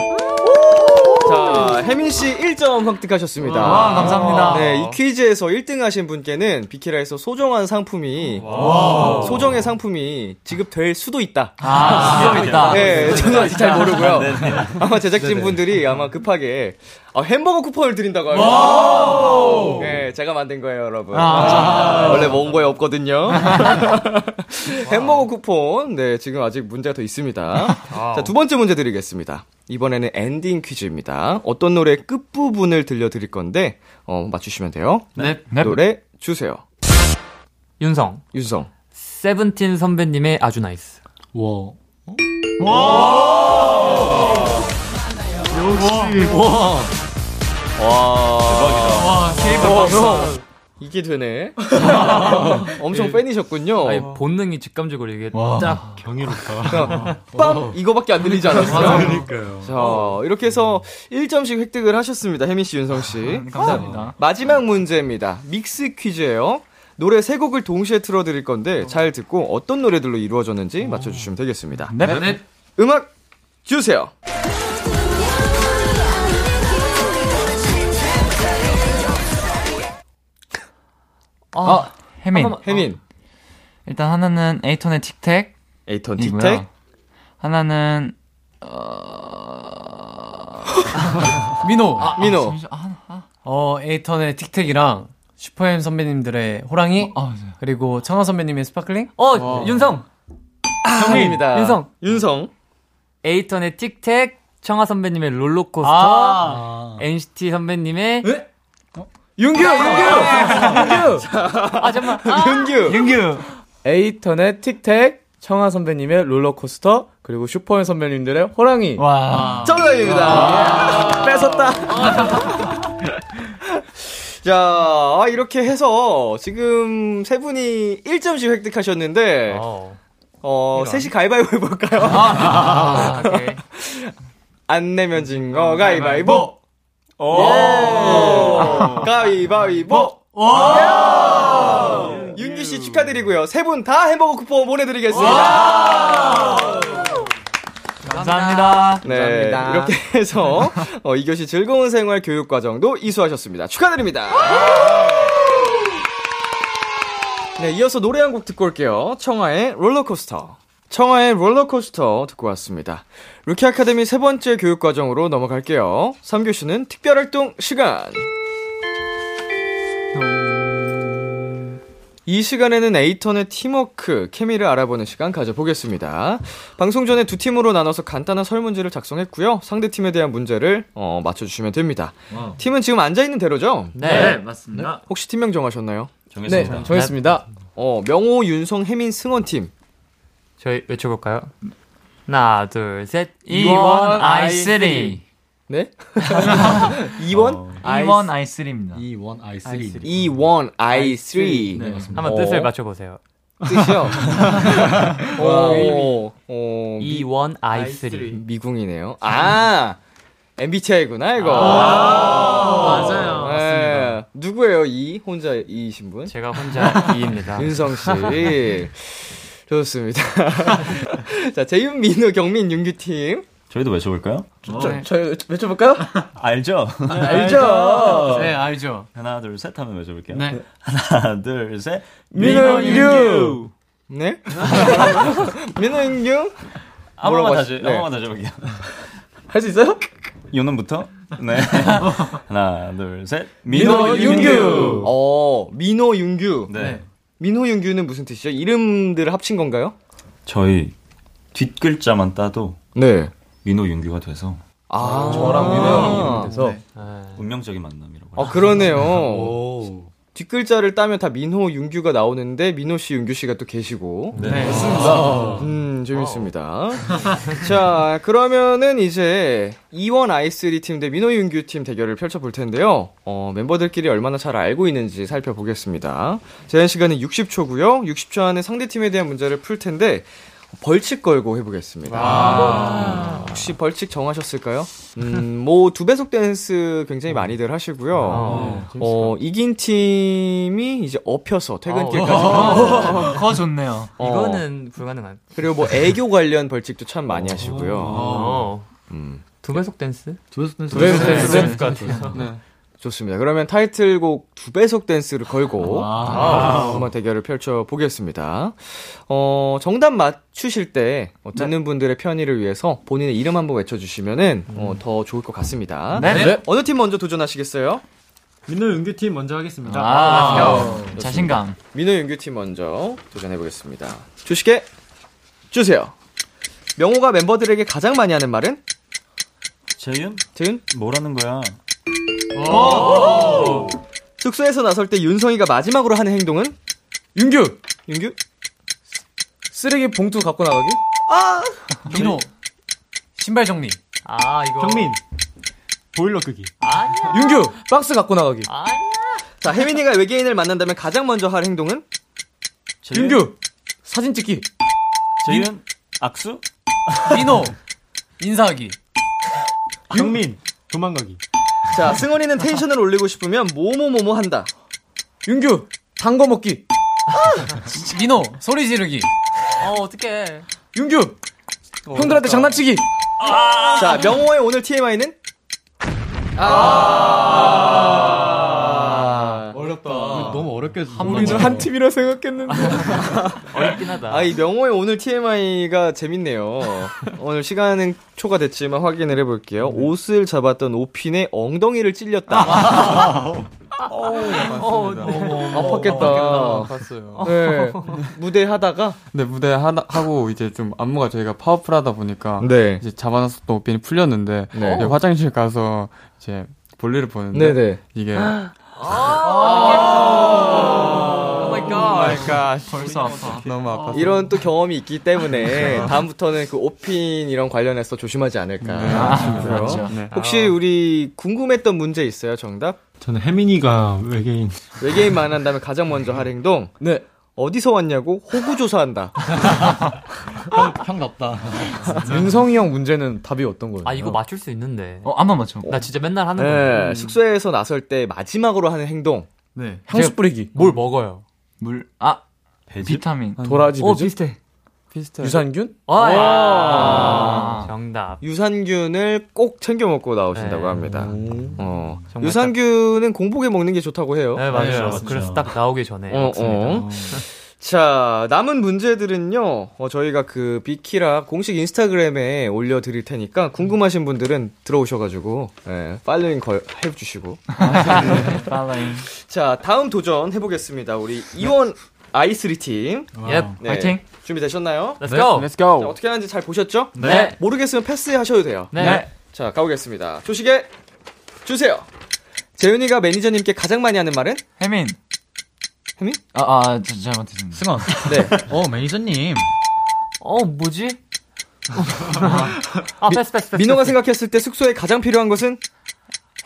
자, 혜민 씨 1점 획득하셨습니다. 와, 감사합니다. 네, 이 퀴즈에서 1등 하신 분께는 비키라에서 소정한 상품이, 소정의 상품이 지급될 수도 있다. 아, 수도 있다. 네, 저는 아직 잘 모르고요. 네, 네. 아마 제작진. 분들이 아마 급하게 아, 햄버거 쿠폰을 드린다고 하요 네, 제가 만든 거예요, 여러분. 아. 원래 먹은 거에 없거든요. *laughs* 햄버거 쿠폰, 네, 지금 아직 문제가 더 있습니다. 자, 두 번째 문제 드리겠습니다. 이번에는 엔딩 퀴즈입니다. 어떤 노래 끝부분을 들려드릴 건데, 어, 맞추시면 돼요. 네. 노래 주세요. 윤성. 윤성. 세븐틴 선배님의 아주 NICE. 와. 역시. 와. 와. 대박이다. 와, 케이팝 어, 박사. 형, 이게 되네. *laughs* 엄청 팬이셨군요. 아니, 본능이 직감적으로 이게 와. 딱 그냥 *laughs* 빰! 이거밖에 안 들리지 않았어요? 그러니까요. 자, 이렇게 해서 1점씩 획득을 하셨습니다. 해민 씨, 윤성 씨. 감사합니다. 마지막 문제입니다. 믹스 퀴즈예요. 노래 세 곡을 동시에 틀어드릴 건데, 잘 듣고 어떤 노래들로 이루어졌는지 맞춰주시면 되겠습니다. 네. 네. 음악 주세요. 어, 혜민. 혜민. 일단 하나는 에이톤의 틱택. 에이톤. 틱택. 하나는 *laughs* 민호. 아, 민호. 어, 에잇턴의 TIC TAC이랑 슈퍼엠 선배님들의 호랑이. 어, 그리고 청하 선배님의 Sparkling. 어, 윤성. 정입니다. 윤성. 윤성. 에잇턴의 TIC TAC, 청하 선배님의 롤러코스터, 아. NCT 선배님의 윤규, 윤규, 윤규. 아 잠만. 아. 윤규. *laughs* 윤규. 에잇턴의 TIC TAC, 청하 선배님의 롤러코스터, 그리고 슈퍼엠 선배님들의 호랑이. 와. 정답입니다. 뺏었다. 자, 아, 이렇게 해서 지금 세 분이 1점씩 획득하셨는데, 어, 셋이 가위바위보 해볼까요? 아, 오케이. *laughs* 안 내면 진 거 가위바위보! 오! 가위바위보! 오! 윤기 씨 축하드리고요. 세 분 다 햄버거 쿠폰 보내드리겠습니다. 감사합니다. 네, 감사합니다. 이렇게 해서 어, 2교시 즐거운 생활 교육 과정도 이수하셨습니다. 축하드립니다. 네, 이어서 노래 한 곡 듣고 올게요. 청하의 롤러코스터. 청하의 롤러코스터 듣고 왔습니다. 루키 아카데미 세 번째 교육 과정으로 넘어갈게요. 3교시는 특별활동 시간. 이 시간에는 에잇턴의 팀워크, 케미를 알아보는 시간 가져보겠습니다. 방송 전에 두 팀으로 나눠서 간단한 설문지를 작성했고요. 상대 팀에 대한 문제를 어, 맞춰주시면 됩니다. 와우. 팀은 지금 앉아있는 대로죠? 네, 네, 맞습니다. 혹시 팀명 정하셨나요? 정했습니다. 네, 정했습니다. 어, 명호, 윤성, 해민, 승헌 팀. 저희 외쳐볼까요? 하나, 둘, 셋. E one I three. 네? *laughs* E one? E one I three입니다. E one I3. E one I3. 네, 맞습니다. 한번 뜻을 맞춰보세요. 뜻이요? *laughs* 오, 어, 이원 아이3. 미궁이네요. 아, MBTI구나, 이거. 아, 맞아요. 네. 누구예요, 이? 혼자 이이신 분? 제가 혼자 이입니다. *laughs* 윤성 씨. 좋습니다. *laughs* 자, 재윤, 민우, 경민, 윤규팀. 저희도 외쳐볼까요? 저, 저희 외쳐볼까요? 알죠? 알죠? 네, 알죠. 하나, 둘, 셋 하면 외쳐볼게요. 네. 하나, 둘, 셋. 민호, 윤규! 네? *laughs* 민호, 윤규? 한 뭐라고 번만 하시- 다시, 네. 한 번만 다시 해볼게요. 할 수 있어요? 요놈부터? 네. *laughs* 하나, 둘, 셋. 민호, 윤규! 어, 민호, 윤규. 네. 민호, 윤규는 무슨 뜻이죠? 이름들을 합친 건가요? 저희 뒷글자만 따도 네. 민호 윤규가 돼서 아, 저랑 민호 형이 이름이 돼서. 네. 운명적인 만남이라고. 아, 그러네요. 뒷글자를 따면 다 민호, 윤규가 나오는데, 민호 씨, 윤규 씨가 또 계시고. 네, 맞습니다. 음, 재밌습니다. 자, 그러면은 이제, E one I three 팀 대 민호, 윤규 팀 대결을 펼쳐볼 텐데요. 어, 멤버들끼리 얼마나 잘 알고 있는지 살펴보겠습니다. 제한 시간은 60초고요 60초 안에 상대 팀에 대한 문제를 풀 텐데, 벌칙 걸고 해보겠습니다. 와. 혹시 벌칙 정하셨을까요? 음, 뭐, 두 배속 댄스 굉장히 많이들 하시고요. 아, 어, 이긴 팀이 이제 업혀서 퇴근길까지. 어, *laughs* 그거 좋네요. 어. 이거는 불가능한. 그리고 뭐, 애교 관련 벌칙도 참 많이 하시고요. 어. 음, 두 배속 댄스? 두 배속 댄스. 두 배속 네, 댄스. 댄스 같아요. 네. 좋습니다. 그러면 타이틀곡 두 배속 댄스를 걸고 와우. 한번 대결을 펼쳐 보겠습니다. 어, 정답 맞추실 때 어, 듣는 분들의 편의를 위해서 본인의 이름 한번 외쳐주시면은 어, 더 좋을 것 같습니다. 네. 네. 어느 팀 먼저 도전하시겠어요? 민호 윤규 팀 먼저 하겠습니다. 아, 자신감. 민호 윤규 팀 먼저 도전해 보겠습니다. 주시게 주세요. 명호가 멤버들에게 가장 많이 하는 말은? 재윤? 재윤? 뭐라는 거야? 숙소에서 나설 때 윤성이가 마지막으로 하는 행동은? 윤규! 윤규? 쓰레기 봉투 갖고 나가기? 아! 민호. 신발 정리. 아, 이거. 경민. 보일러 끄기. 윤규! 박스 갖고 나가기. 자, 혜민이가 외계인을 만난다면 가장 먼저 할 행동은? 윤규! 사진 찍기. 재윤? 악수? 민호. 인사하기. *laughs* 경민. 도망가기. 자, 승원이는 텐션을 올리고 싶으면 뭐뭐뭐뭐 한다. 윤규! 단 거 먹기. *laughs* 민호. 소리 지르기. 어, 어떡해. 윤규! 형들한테 장난치기. 자, 명호의 오늘 TMI는? 아. 어렵게 우리는 한 팀이라 생각했는데. 어렵긴 하다. 아, 이 명호의 오늘 TMI가 재밌네요. 오늘 시간은 초과됐지만 확인을 해볼게요. 옷을 잡았던 오핀의 엉덩이를 찔렸다. 어, 아팠겠다. 봤어요. 네. 무대 하다가 네 무대 하나, 하고 이제 좀 안무가 저희가 파워풀하다 보니까 네. 이제 잡아놨었던 옷핀이 풀렸는데 네. 이제 화장실 가서 이제 볼일을 보는데 네네. 이게 oh my god. 벌써 아파 너무 아파 이런 또 경험이 있기 때문에 *laughs* 다음부터는 그 옷핀 이런 관련해서 조심하지 않을까 싶고요. 그렇죠. 네. 혹시 우리 궁금했던 문제 있어요? 정답? 저는 혜민이가 외계인. 외계인 만난다면 가장 먼저 할 행동. 네. 어디서 왔냐고 호구 조사한다. 형, 형답다. *laughs* 윤성이 형 문제는 답이 어떤 거예요? 아, 이거 맞출 수 있는데. 어, 한번 맞춰. 나 진짜 맨날 하는 네, 거야. 숙소에서 나설 때 마지막으로 하는 행동. 네. 향수 뿌리기. 뭘 먹어요? 물. 아. 배즙? 비타민. 도라지 어, 배즙? 비슷해. 비슷해 유산균? 아, 예. 아. 정답. 유산균을 꼭 챙겨 먹고 나오신다고 네. 합니다. 어, 정말 유산균은 공복에 먹는 게 좋다고 해요. 네, 맞아요. 맞죠. 그래서 딱 나오기 전에. 어. 어. *laughs* 자, 남은 문제들은요, 어, 저희가 그 비키라 공식 인스타그램에 올려드릴 테니까 궁금하신 분들은 들어오셔가지고, 예, 팔로잉 걸, 해주시고. *laughs* 팔로잉. 자, 다음 도전 해보겠습니다. 우리 이원 아이스리 팀. 예, 네, 파이팅. 준비되셨나요? Let's go. Let's 자, go 어떻게 하는지 잘 보셨죠? 네. 모르겠으면 패스하셔도 돼요. 네. 자, 가보겠습니다. 조식에 주세요. 재윤이가 매니저님께 가장 많이 하는 말은? 해민. 해민? 아, 아, 저, 잘못했습니다. 승헌. 네. 어, 매니저님. 어, 뭐지? 아, 패스, 패스, 패스. 민호가. 생각했을 때 숙소에 가장 필요한 것은?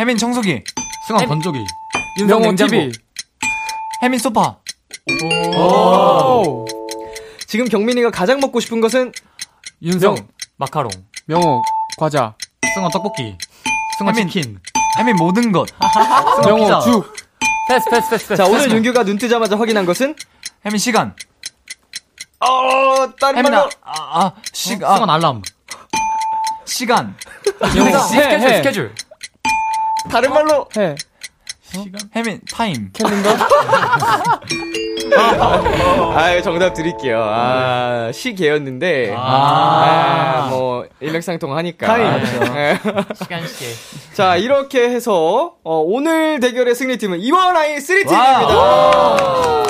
해민 청소기. 승헌 건조기. 윤성 냉장고. TV 해민 소파. 오. 지금 경민이가 가장 먹고 싶은 것은? 윤성. 마카롱. 명호 과자 승헌 떡볶이. 승헌 해민. 치킨. 해민 모든 것. *laughs* 명호 죽 패스, 패스, 패스, 패스. 자, 오늘 윤규가 눈 뜨자마자 확인한 것은? 해민 시간. 어, 다른 해민 말로. 아, 아, 아, 시, 아, 승헌 알람. 시간. 스케줄, 해. 스케줄. 다른 말로. 해 해민 타임. 캘린더 *laughs* 아, 정답 드릴게요. 아, 시계였는데. 아. 아, 뭐, 일맥상통하니까. 타임. 네. *laughs* 시간 시계. 자, 이렇게 해서, 어, 오늘 대결의 승리팀은 이원아이 3팀입니다.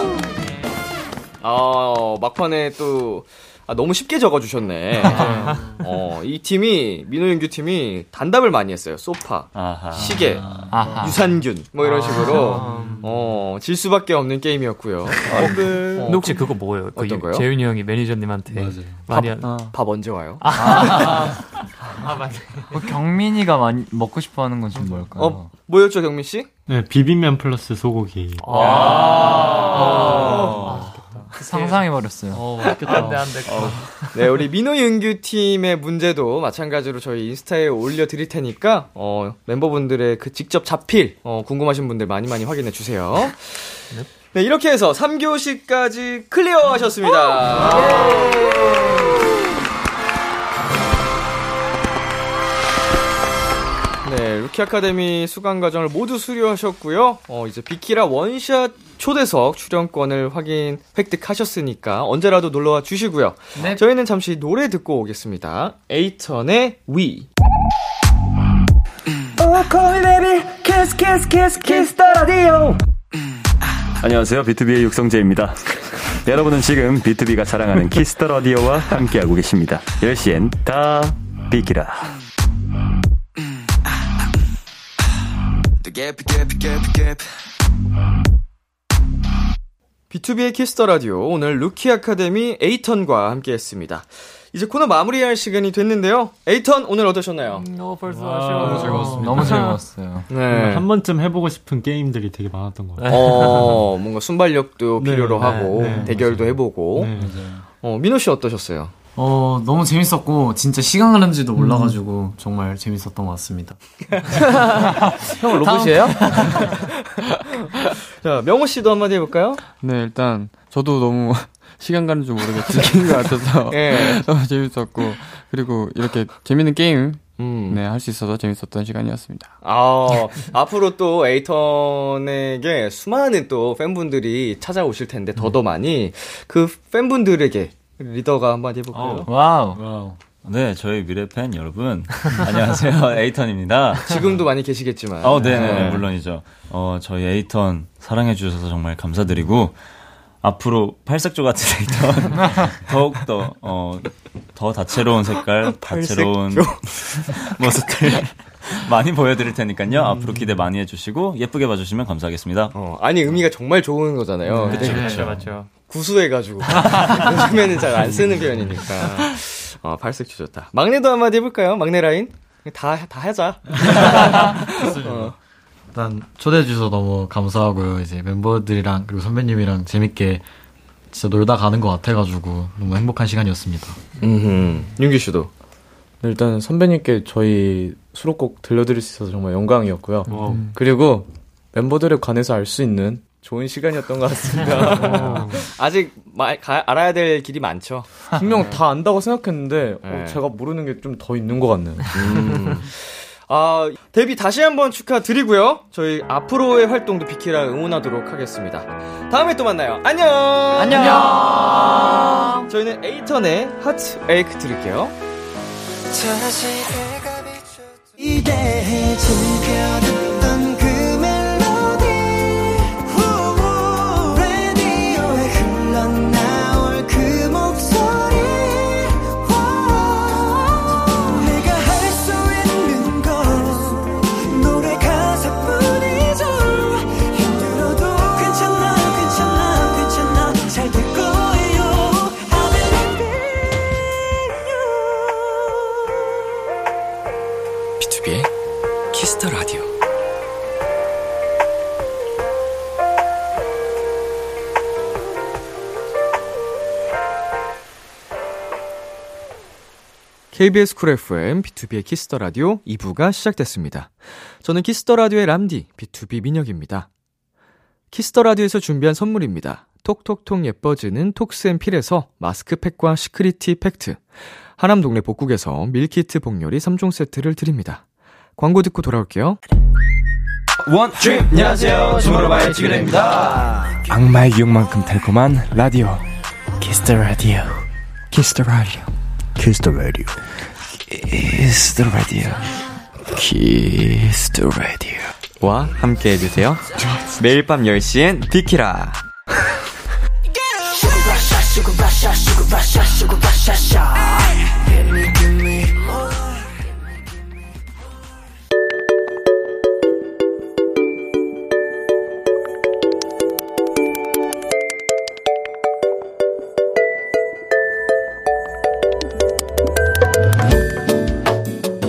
어, 막판에 또, 아, 너무 쉽게 적어주셨네. *laughs* 어, 이 팀이, 민호윤규 팀이 단답을 많이 했어요. 소파, 아하. 시계, 아하. 유산균, 뭐 이런 식으로, 어, 질 수밖에 없는 게임이었고요. 아, 네. 근데 혹시 그거 뭐예요? 그 어떤 거요? 재윤이 형이 매니저님한테 맞아요. 많이 한. 밥 언제 와요? 아, 맞네. 뭐 경민이가 많이 먹고 싶어 하는 건 좀 뭘까요? 어, 뭐였죠, 경민 씨? 네, 비빔면 플러스 소고기. 아. 상상해버렸어요. 어, 안 맛있겠다. 돼, 안 돼. 네, 우리 민호 윤규 팀의 문제도 마찬가지로 저희 인스타에 올려드릴 테니까, 어, 멤버분들의 그 직접 잡힐, 어, 궁금하신 분들 많이 많이 확인해 주세요. 네, 이렇게 해서 3교시까지 클리어 하셨습니다. 루키 아카데미 수강 과정을 모두 수료하셨고요. 어, 이제 비키라 원샷 초대석 출연권을 확인 획득하셨으니까 언제라도 놀러와 주시고요. 네. 저희는 잠시 노래 듣고 오겠습니다. 에잇턴의 위. Oh, call me baby, kiss, kiss, kiss, kiss the radio. 안녕하세요. 비투비의 육성재입니다. 여러분은 지금 비투비가 자랑하는 키스 더 라디오와 함께하고 계십니다. 10시엔 다 비키라. BTOB의 키스 더 라디오 오늘 루키 아카데미 에잇턴과 함께했습니다. 이제 코너 마무리할 시간이 됐는데요. 에이턴 오늘 어떠셨나요? 어, 벌써 너무 즐거웠습니다. 너무 즐거웠어요. *laughs* 네. 한 번쯤 해보고 싶은 게임들이 되게 많았던 것 같아요. 어, 뭔가 순발력도 *laughs* 네, 필요로 네, 하고 네, 대결도 해보고. 네, 어, 민호 씨 어떠셨어요? 어, 너무 재밌었고, 진짜 시간 가는지도 몰라가지고, 정말 재밌었던 것 같습니다. *laughs* 형 로봇이에요? *laughs* 자, 명호 씨도 한마디 해볼까요? 네, 일단 저도 너무 *laughs* 시간 가는 줄 모르게 즐긴 것 같아서 예. 너무 재밌었고 그리고 이렇게 재밌는 게임 음. 네, 할 수 있어서 재밌었던 시간이었습니다. 아, 앞으로 또 에잇턴에게 수많은 또 팬분들이 찾아오실 텐데 더더 많이 그 팬분들에게 리더가 한마디 해볼까요? 와우. 네, 저희 미래 팬 여러분 *laughs* 안녕하세요. 에잇턴입니다. 지금도 많이 계시겠지만. 어, 네, 네, 물론이죠. 어, 저희 에잇턴 사랑해 주셔서 정말 감사드리고 앞으로 팔색조 같은 *laughs* 에잇턴 더욱더 어, 더 다채로운 색깔, 다채로운 *laughs* 모습들 많이 보여드릴 테니까요. 앞으로 기대 많이 해주시고 예쁘게 봐주시면 감사하겠습니다. 어, 아니 의미가 정말 좋은 거잖아요. 그쵸, 근데 그쵸. 맞죠. 구수해가지고 *laughs* 요즘에는 잘 안 쓰는 표현이니까. 어, 팔색조 좋다. 막내도 한마디 해볼까요? 막내 라인? 다, 다 하자. 어. 일단 초대해 주셔서 너무 감사하고요. 이제 멤버들이랑 그리고 선배님이랑 재밌게 진짜 놀다 가는 것 같아가지고 너무 행복한 시간이었습니다. 음, 윤규 씨도. 일단 선배님께 저희 수록곡 들려드릴 수 있어서 정말 영광이었고요. 와우. 그리고 멤버들에 관해서 알 수 있는 좋은 시간이었던 것 같습니다. *laughs* 아직 마, 가, 알아야 될 길이 많죠. 분명 다 안다고 생각했는데 어, 네. 제가 모르는 게 좀 더 있는 것 같네요. 음. *laughs* 아, 데뷔 다시 한번 축하드리고요. 저희 앞으로의 활동도 비키라 응원하도록 하겠습니다. 다음에 또 만나요. 안녕! 안녕! 저희는 에이턴의 하트 에이크 드릴게요. 이대해 즐겨 듣 KBS Cool FM, BTOB의 키스 더 라디오 2부가 시작됐습니다. 저는 키스 더 라디오의 람디, BTOB 민혁입니다. 키스 더 라디오에서 준비한 선물입니다. 톡톡톡 예뻐지는 톡스앤필에서 마스크팩과 시크리티 팩트, 하남 동네 복국에서 밀키트 복요리 3종 세트를 드립니다. 광고 듣고 돌아올게요. 원, 트립! 안녕하세요. 주말로바의 지그레입니다. 악마의 유혹만큼 달콤한 라디오. 키스터 라디오. 키스터 라디오. 키스터 라디오. 키스터 라디오. Kiss the Radio. 와 함께 해주세요. 매일 밤 10시엔 비키라.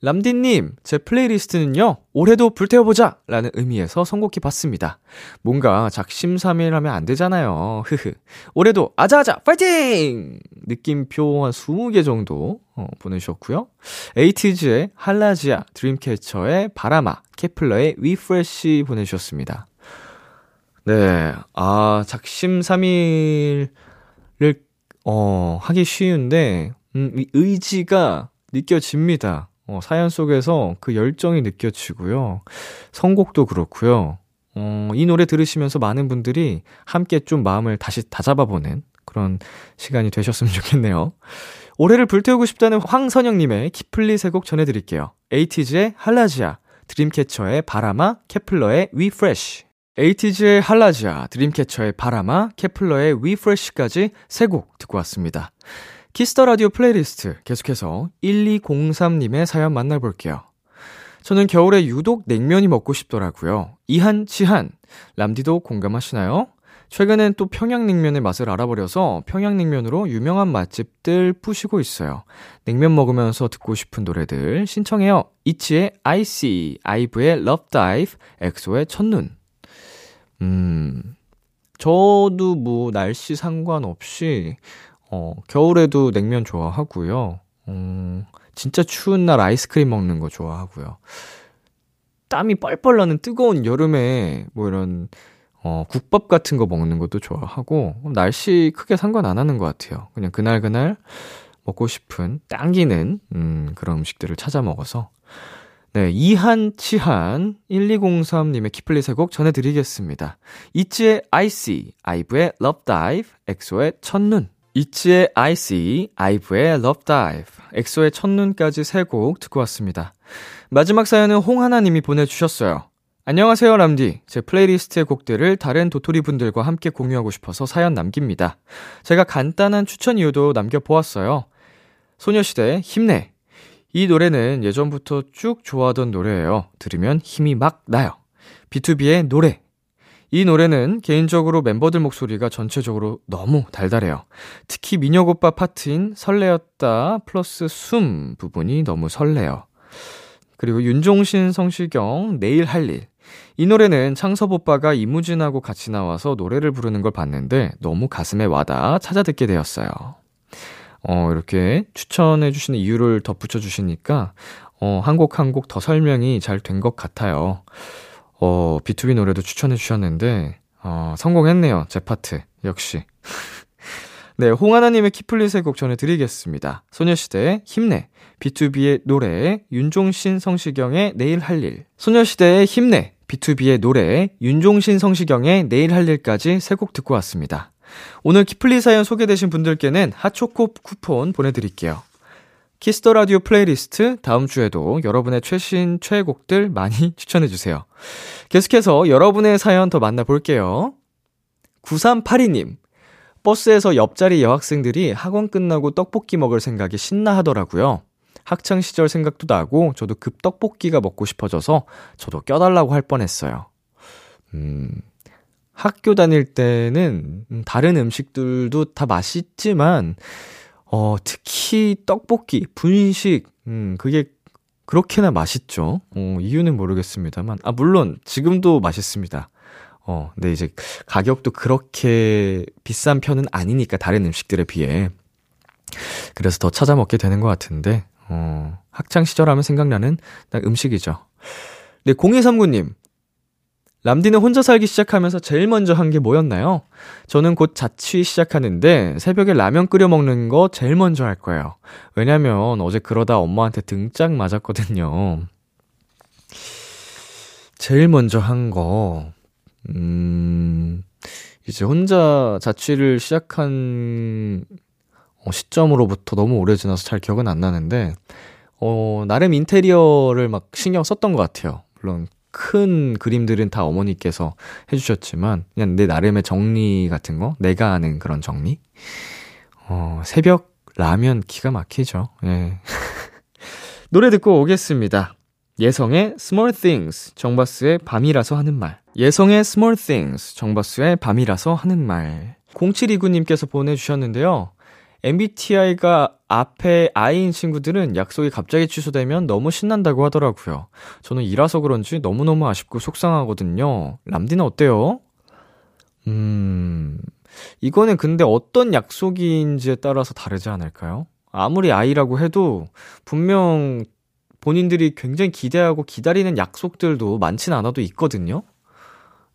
람디님, 제 playlist는요, 올해도 불태워보자! 라는 의미에서 선곡해 봤습니다. 뭔가 작심삼일 하면 안 되잖아요. 흐흐. 올해도 아자아자! 파이팅! 느낌표 한 20개 정도 어, 보내주셨고요. 에이티즈의 할라지아, 드림캐쳐의 바라마, 케플러의 위프레쉬 보내주셨습니다. 네, 아, 작심삼일을, 어, 하기 쉬운데, 음, 이 의지가 느껴집니다. 어, 사연 속에서 그 열정이 느껴지고요. 선곡도 그렇고요. 어, 이 노래 들으시면서 많은 분들이 함께 좀 마음을 다시 다잡아 보는 그런 시간이 되셨으면 *laughs* 좋겠네요. 올해를 불태우고 싶다는 황선영님의 키플리 세 곡 전해드릴게요. 에이티즈의 HALAZIA, 드림캐쳐의 바람아, 케플러의 We Fresh. 에이티즈의 HALAZIA, 드림캐쳐의 바람아, 케플러의 We Fresh까지 세 곡 듣고 왔습니다. Kiss the Radio playlist 계속해서 1203님의 사연 만나볼게요. 저는 겨울에 유독 냉면이 먹고 싶더라고요. 이한, 치한. 람디도 공감하시나요? 최근엔 또 평양냉면의 맛을 알아버려서 평양냉면으로 유명한 맛집들 푸시고 있어요. 냉면 먹으면서 듣고 싶은 노래들 신청해요. 이치의 See, 아이브의 Love Dive, 엑소의 첫눈. 음, 저도 뭐 날씨 상관없이 어, 겨울에도 냉면 좋아하고요. 음, 진짜 추운 날 아이스크림 먹는 거 좋아하고요. 땀이 뻘뻘 나는 뜨거운 여름에 뭐 이런 어, 국밥 같은 거 먹는 것도 좋아하고 날씨 크게 상관 안 하는 것 같아요. 그냥 그날 그날 먹고 싶은 당기는 음, 그런 음식들을 찾아 먹어서 네, 이한 치한 1203님의 키플리 세곡 전해드리겠습니다. 이치의 아이씨, 아이브의 Love Dive, 엑소의 첫눈. 이치의 I See, 아이브의 Love Dive, 엑소의 첫눈까지 세 곡 듣고 왔습니다. 마지막 사연은 홍하나님이 보내주셨어요. 안녕하세요, 람디. 제 playlist의 곡들을 다른 도토리 분들과 함께 공유하고 싶어서 사연 남깁니다. 제가 간단한 추천 이유도 남겨보았어요. 소녀시대 힘내. 이 노래는 예전부터 쭉 좋아하던 노래예요. 들으면 힘이 막 나요. B2B의 노래. 이 노래는 개인적으로 멤버들 목소리가 전체적으로 너무 달달해요. 특히 민혁 오빠 파트인 설레었다 플러스 숨 부분이 너무 설레요. 그리고 윤종신, 성시경, 내일 할 일. 이 노래는 창섭 오빠가 이무진하고 같이 나와서 노래를 부르는 걸 봤는데 너무 가슴에 와닿아 찾아 듣게 되었어요. 어, 이렇게 추천해 주시는 이유를 덧붙여 주시니까 어, 한 곡 한 곡 더 설명이 잘 된 것 같아요. 어, B2B 노래도 추천해 주셨는데, 어, 성공했네요. 제 파트. 역시. *laughs* 네, 홍하나님의 키플리 세 곡 전해드리겠습니다. 소녀시대의 힘내, 비투비의 노래, 윤종신 성시경의 내일 할 일. 소녀시대의 힘내, 비투비의 노래, 윤종신 성시경의 내일 할 일까지 세 곡 듣고 왔습니다. 오늘 키플리 사연 소개되신 분들께는 핫초코 쿠폰 보내드릴게요. Kiss the Radio playlist 다음 주에도 여러분의 최신 최애곡들 많이 *laughs* 추천해 주세요. 계속해서 여러분의 사연 더 만나볼게요. 9382님, 버스에서 옆자리 여학생들이 학원 끝나고 떡볶이 먹을 생각이 신나 하더라고요. 학창 시절 생각도 나고 저도 급 떡볶이가 먹고 싶어져서 저도 껴달라고 할 뻔했어요. 음, 학교 다닐 때는 다른 음식들도 다 맛있지만 어, 특히 떡볶이, 분식, 음, 그게 그렇게나 맛있죠. 어, 이유는 모르겠습니다만. 아, 물론, 지금도 맛있습니다. 어, 근데 이제 가격도 그렇게 비싼 편은 아니니까, 다른 음식들에 비해. 그래서 더 찾아 먹게 되는 것 같은데, 어, 학창 시절 하면 생각나는 딱 음식이죠. 네, 0239님. 람디는 혼자 살기 시작하면서 제일 먼저 한 게 뭐였나요? 저는 곧 자취 시작하는데 새벽에 라면 끓여 먹는 거 제일 먼저 할 거예요. 왜냐면 어제 그러다 엄마한테 등짝 맞았거든요. 제일 먼저 한 거, 음, 이제 혼자 자취를 시작한 어, 시점으로부터 너무 오래 지나서 잘 기억은 안 나는데, 어, 나름 인테리어를 막 신경 썼던 것 같아요. 물론 큰 그림들은 다 어머니께서 해주셨지만, 그냥 내 나름의 정리 같은 거? 내가 아는 그런 정리? 어, 새벽 라면 기가 막히죠. 예. *laughs* 노래 듣고 오겠습니다. 예성의 Small Things, 정바스의 밤이라서 하는 말. 예성의 Small Things, 정바스의 밤이라서 하는 말. 0729님께서 보내주셨는데요. MBTI가 앞에 I인 친구들은 약속이 갑자기 취소되면 너무 신난다고 하더라고요. 저는 이라서 그런지 너무너무 아쉽고 속상하거든요. 람디는 어때요? 음, 이거는 근데 어떤 약속인지에 따라서 다르지 않을까요? 아무리 I라고 해도 분명 본인들이 굉장히 기대하고 기다리는 약속들도 많진 않아도 있거든요?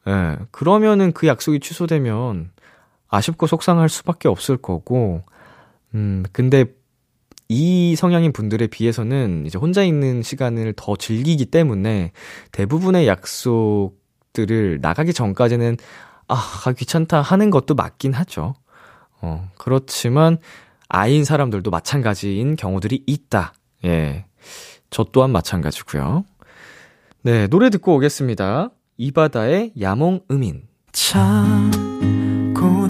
예, 그러면은 그 약속이 취소되면 아쉽고 속상할 수밖에 없을 거고, 음, 근데 이 성향인 분들에 비해서는 이제 혼자 있는 시간을 더 즐기기 때문에 대부분의 약속들을 나가기 전까지는 아, 가기 귀찮다 하는 것도 맞긴 하죠. 어, 그렇지만 아인 사람들도 마찬가지인 경우들이 있다. 예. 저 또한 마찬가지고요. 네, 노래 듣고 오겠습니다. 이바다의 야몽 음인. 참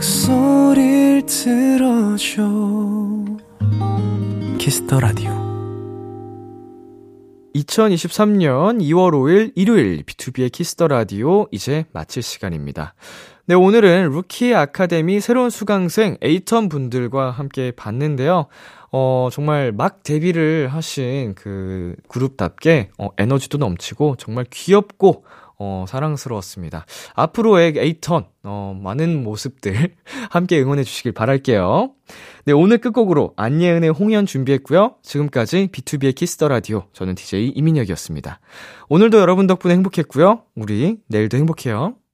목소리를 들어줘 키스터 라디오 2023년 2월 5일 일요일 비투비의 Kiss the Radio 이제 마칠 시간입니다. 네, 오늘은 루키 아카데미 새로운 수강생 에잇턴 분들과 함께 봤는데요. 어, 정말 막 데뷔를 하신 그 그룹답게 어, 에너지도 넘치고 정말 귀엽고 어, 사랑스러웠습니다. 앞으로의 에잇턴, 어, 많은 모습들 *laughs* 함께 응원해 주시길 바랄게요. 네, 오늘 끝곡으로 안예은의 홍연 준비했고요. 지금까지 비투비의 Kiss the Radio. 저는 DJ 이민혁이었습니다. 오늘도 여러분 덕분에 행복했고요. 우리 내일도 행복해요.